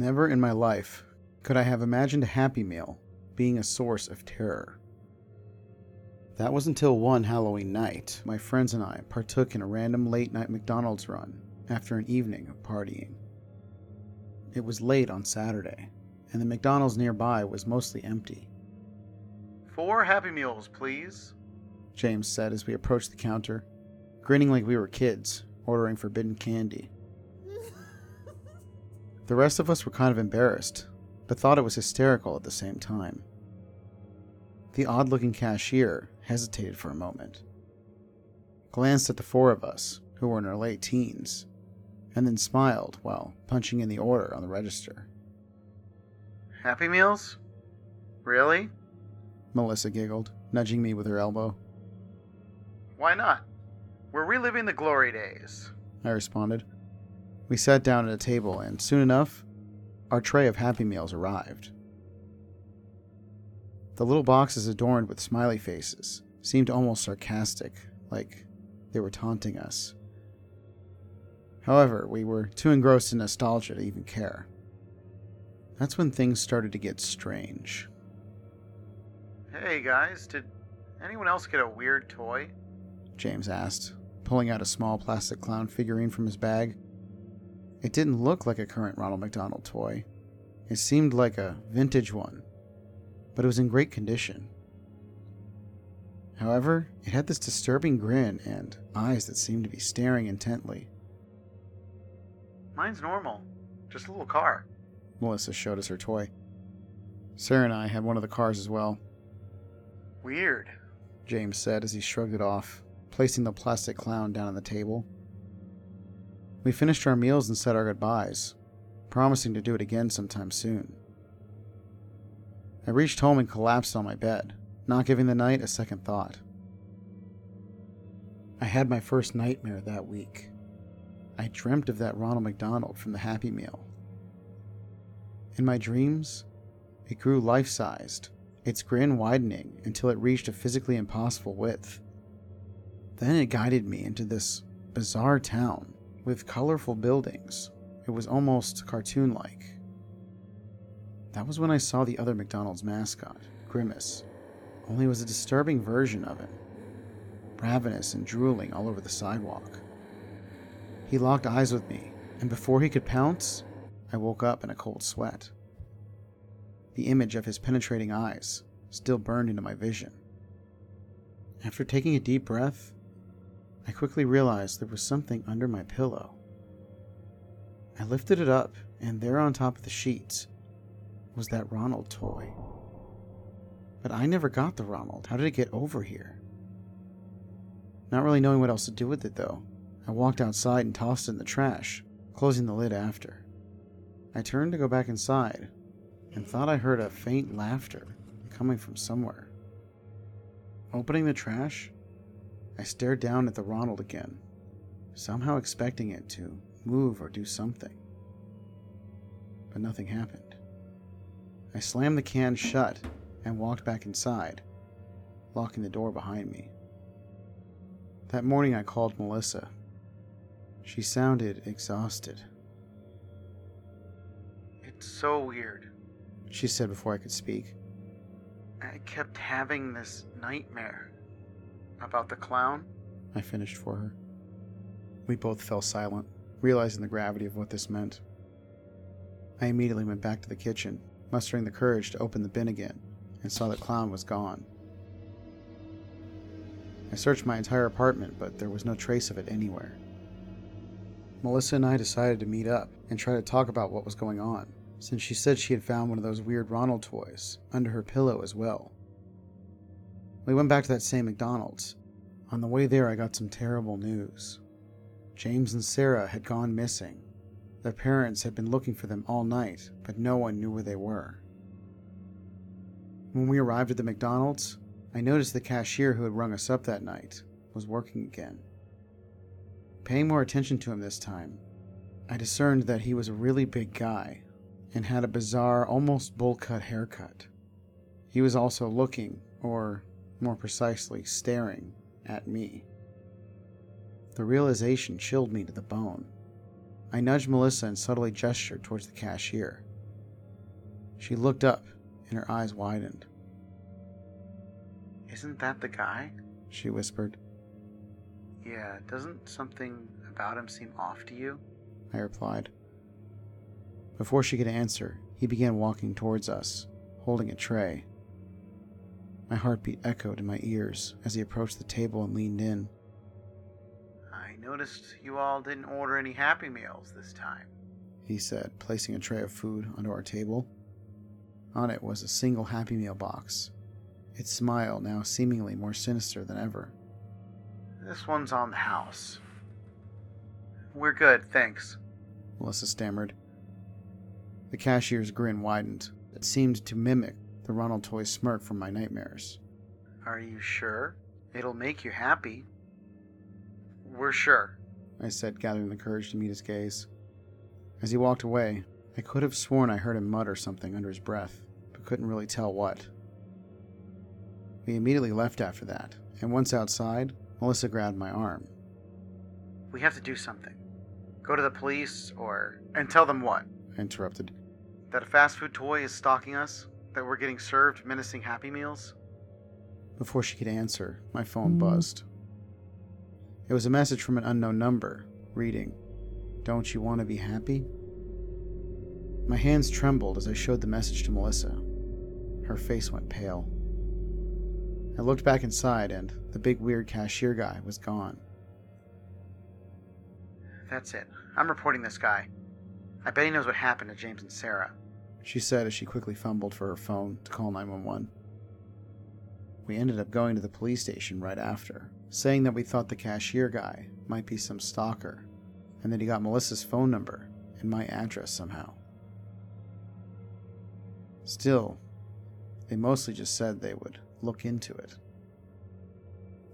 Never in my life could I have imagined a Happy Meal being a source of terror. That was until one Halloween night, my friends and I partook in a random late night McDonald's run after an evening of partying. It was late on Saturday, and the McDonald's nearby was mostly empty. Four Happy Meals, please, James said as we approached the counter, grinning like we were kids, ordering forbidden candy. The rest of us were kind of embarrassed, but thought it was hysterical at the same time. The odd looking cashier hesitated for a moment, glanced at the four of us, who were in our late teens, and then smiled while punching in the order on the register. Happy Meals? Really? Melissa giggled, nudging me with her elbow. Why not? We're reliving the glory days, I responded. We sat down at a table, and soon enough, our tray of Happy Meals arrived. The little boxes adorned with smiley faces seemed almost sarcastic, like they were taunting us. However, we were too engrossed in nostalgia to even care. That's when things started to get strange. Hey guys, did anyone else get a weird toy? James asked, pulling out a small plastic clown figurine from his bag. It didn't look like a current Ronald McDonald toy. It seemed like a vintage one, but it was in great condition. However, it had this disturbing grin and eyes that seemed to be staring intently. Mine's normal, just a little car. Melissa showed us her toy. Sarah and I had one of the cars as well. Weird, James said as he shrugged it off, placing the plastic clown down on the table. We finished our meals and said our goodbyes, promising to do it again sometime soon. I reached home and collapsed on my bed, not giving the night a second thought. I had my first nightmare that week. I dreamt of that Ronald McDonald from the Happy Meal. In my dreams, it grew life sized, its grin widening until it reached a physically impossible width. Then it guided me into this bizarre town with colorful buildings. It was almost cartoon like. That was when I saw the other McDonald's mascot, Grimace, only it was a disturbing version of him, ravenous and drooling all over the sidewalk. He locked eyes with me, and before he could pounce, I woke up in a cold sweat. The image of his penetrating eyes still burned into my vision. After taking a deep breath, I quickly realized there was something under my pillow. I lifted it up, and there on top of the sheets was that Ronald toy. But I never got the Ronald. How did it get over here? Not really knowing what else to do with it, though, I walked outside and tossed it in the trash, closing the lid after. I turned to go back inside and thought I heard a faint laughter coming from somewhere. Opening the trash, I stared down at the Ronald again, somehow expecting it to move or do something. But nothing happened. I slammed the can shut and walked back inside, locking the door behind me. That morning I called Melissa. She sounded exhausted. It's so weird, she said before I could speak. I kept having this nightmare. About the clown? I finished for her. We both fell silent, realizing the gravity of what this meant. I immediately went back to the kitchen, mustering the courage to open the bin again, and saw the clown was gone. I searched my entire apartment, but there was no trace of it anywhere. Melissa and I decided to meet up and try to talk about what was going on, since she said she had found one of those weird Ronald toys under her pillow as well. We went back to that same McDonald's. On the way there, I got some terrible news. James and Sarah had gone missing. Their parents had been looking for them all night, but no one knew where they were. When we arrived at the McDonald's, I noticed the cashier who had rung us up that night was working again. Paying more attention to him this time, I discerned that he was a really big guy and had a bizarre, almost bowl cut haircut. He was also looking, or more precisely, staring at me. The realization chilled me to the bone. I nudged Melissa and subtly gestured towards the cashier, She looked up, and her eyes widened. Isn't that the guy? She whispered. Yeah, doesn't something about him seem off to you? I replied. Before she could answer, he began walking towards us, holding a tray. My heartbeat echoed in my ears as he approached the table and leaned in. I noticed you all didn't order any Happy Meals this time. He said, placing a tray of food onto our table. On it was a single Happy Meal box, its smile now seemingly more sinister than ever. This one's on the house. We're good, thanks. Melissa stammered. The cashier's grin widened. It seemed to mimic the Ronald Toy smirk from my nightmares. Are you sure? It'll make you happy. We're sure, I said, gathering the courage to meet his gaze. As he walked away, I could have sworn I heard him mutter something under his breath, but couldn't really tell what. We immediately left after that, and once outside, Melissa grabbed my arm. We have to do something. Go to the police or. and tell them what? I interrupted. That a fast food toy is stalking us? That we're getting served menacing Happy Meals? Before she could answer, my phone hmm. buzzed. It was a message from an unknown number, reading, Don't you want to be happy? My hands trembled as I showed the message to Melissa. Her face went pale. I looked back inside, and the big weird cashier guy was gone. That's it. I'm reporting this guy. I bet he knows what happened to James and Sarah. She said as she quickly fumbled for her phone to call 911. We ended up going to the police station right after, saying that we thought the cashier guy might be some stalker, and that he got Melissa's phone number and my address somehow. Still, they mostly just said they would look into it.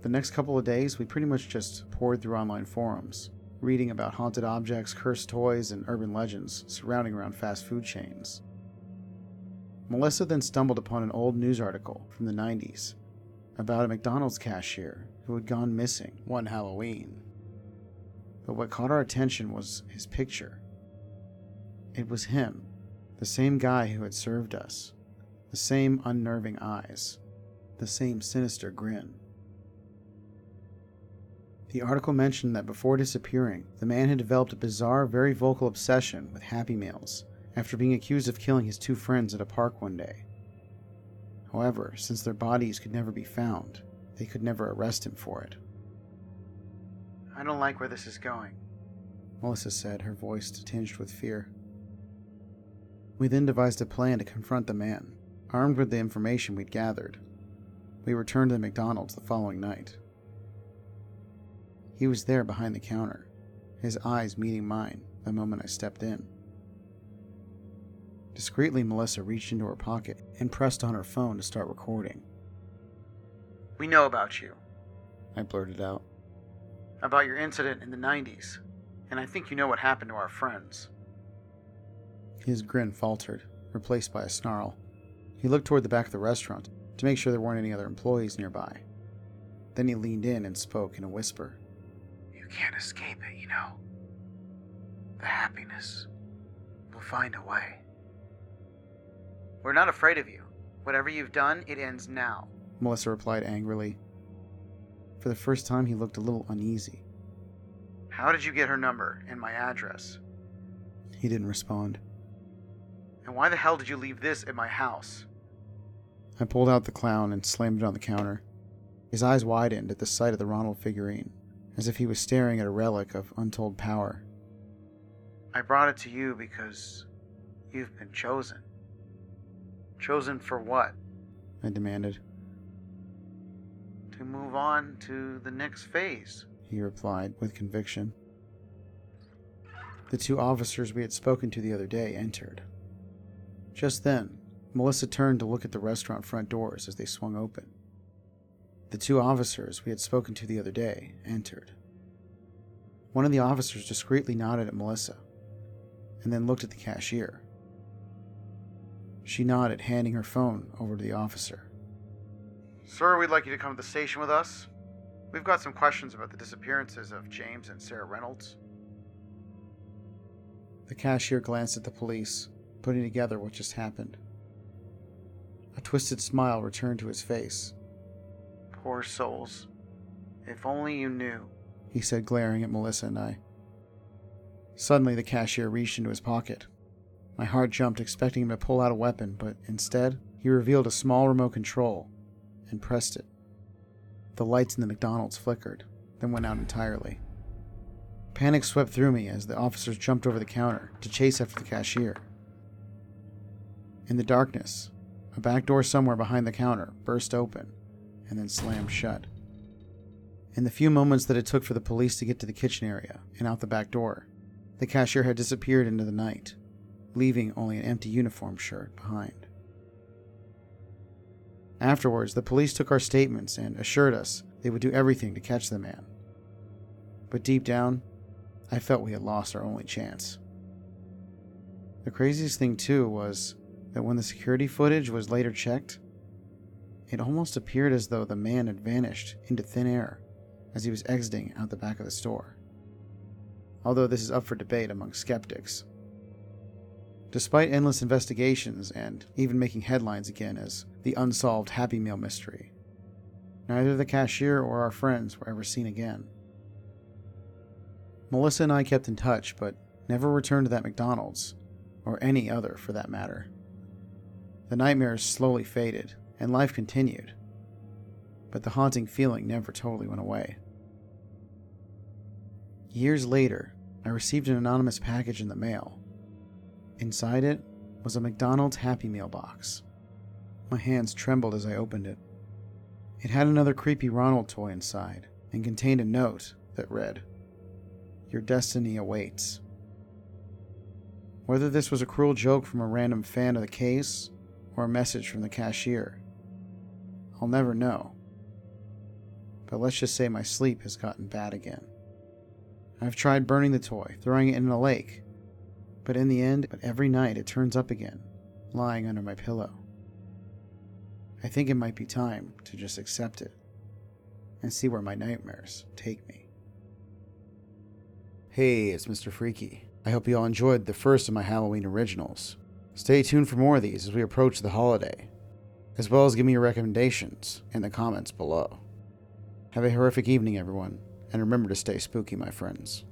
The next couple of days, we pretty much just poured through online forums, reading about haunted objects, cursed toys, and urban legends surrounding around fast food chains. Melissa then stumbled upon an old news article from the 90s about a McDonald's cashier who had gone missing one Halloween. But what caught our attention was his picture. It was him, the same guy who had served us, the same unnerving eyes, the same sinister grin. The article mentioned that before disappearing, the man had developed a bizarre, very vocal obsession with Happy Meals after being accused of killing his two friends at a park one day. However, since their bodies could never be found, they could never arrest him for it. I don't like where this is going. Melissa said, her voice tinged with fear. We then devised a plan to confront the man, armed with the information we'd gathered. We returned to the McDonald's the following night. He was there behind the counter, his eyes meeting mine the moment I stepped in. Discreetly, Melissa reached into her pocket and pressed on her phone to start recording. We know about you, I blurted out. about your incident in the 90s, and I think you know what happened to our friends. His grin faltered, replaced by a snarl. He looked toward the back of the restaurant to make sure there weren't any other employees nearby. Then he leaned in and spoke in a whisper. You can't escape it, you know. The happiness. We'll find a way. We're not afraid of you. Whatever you've done, it ends now. Melissa replied angrily. For the first time, he looked a little uneasy. How did you get her number and my address? He didn't respond. And why the hell did you leave this at my house? I pulled out the clown and slammed it on the counter. His eyes widened at the sight of the Ronald figurine, as if he was staring at a relic of untold power. I brought it to you because you've been chosen. Chosen for what? I demanded. To move on to the next phase. He replied with conviction. The two officers we had spoken to the other day entered. Just then, Melissa turned to look at the restaurant front doors as they swung open. The two officers we had spoken to the other day entered. One of the officers discreetly nodded at Melissa and then looked at the cashier. She nodded, handing her phone over to the officer. Sir, we'd like you to come to the station with us. We've got some questions about the disappearances of James and Sarah Reynolds. The cashier glanced at the police, putting together what just happened. A twisted smile returned to his face. Poor souls. If only you knew. He said, glaring at Melissa and I. Suddenly, the cashier reached into his pocket. My heart jumped, expecting him to pull out a weapon, but instead, he revealed a small remote control and pressed it. The lights in the McDonald's flickered, then went out entirely. Panic swept through me as the officers jumped over the counter to chase after the cashier. In the darkness, a back door somewhere behind the counter burst open and then slammed shut. In the few moments that it took for the police to get to the kitchen area and out the back door, the cashier had disappeared into the night, leaving only an empty uniform shirt behind. Afterwards, the police took our statements and assured us they would do everything to catch the man. But deep down, I felt we had lost our only chance. The craziest thing, too, was that when the security footage was later checked, it almost appeared as though the man had vanished into thin air as he was exiting out the back of the store. Although this is up for debate among skeptics. Despite endless investigations and even making headlines again as the unsolved Happy Meal mystery, neither the cashier or our friends were ever seen again. Melissa and I kept in touch, but never returned to that McDonald's, or any other for that matter. The nightmares slowly faded, and life continued. But the haunting feeling never totally went away. Years later, I received an anonymous package in the mail. Inside it was a McDonald's Happy Meal box. My hands trembled as I opened it. It had another creepy Ronald toy inside and contained a note that read, Your destiny awaits. Whether this was a cruel joke from a random fan of the case or a message from the cashier. I'll never know. But let's just say my sleep has gotten bad again. I've tried burning the toy, throwing it in a lake, but in the end, every night it turns up again, lying under my pillow. I think it might be time to just accept it and see where my nightmares take me. Hey, it's Mr. Freaky. I hope you all enjoyed the first of my Halloween originals. Stay tuned for more of these as we approach the holiday, as well as give me your recommendations in the comments below. Have a horrific evening, everyone, and remember to stay spooky, my friends.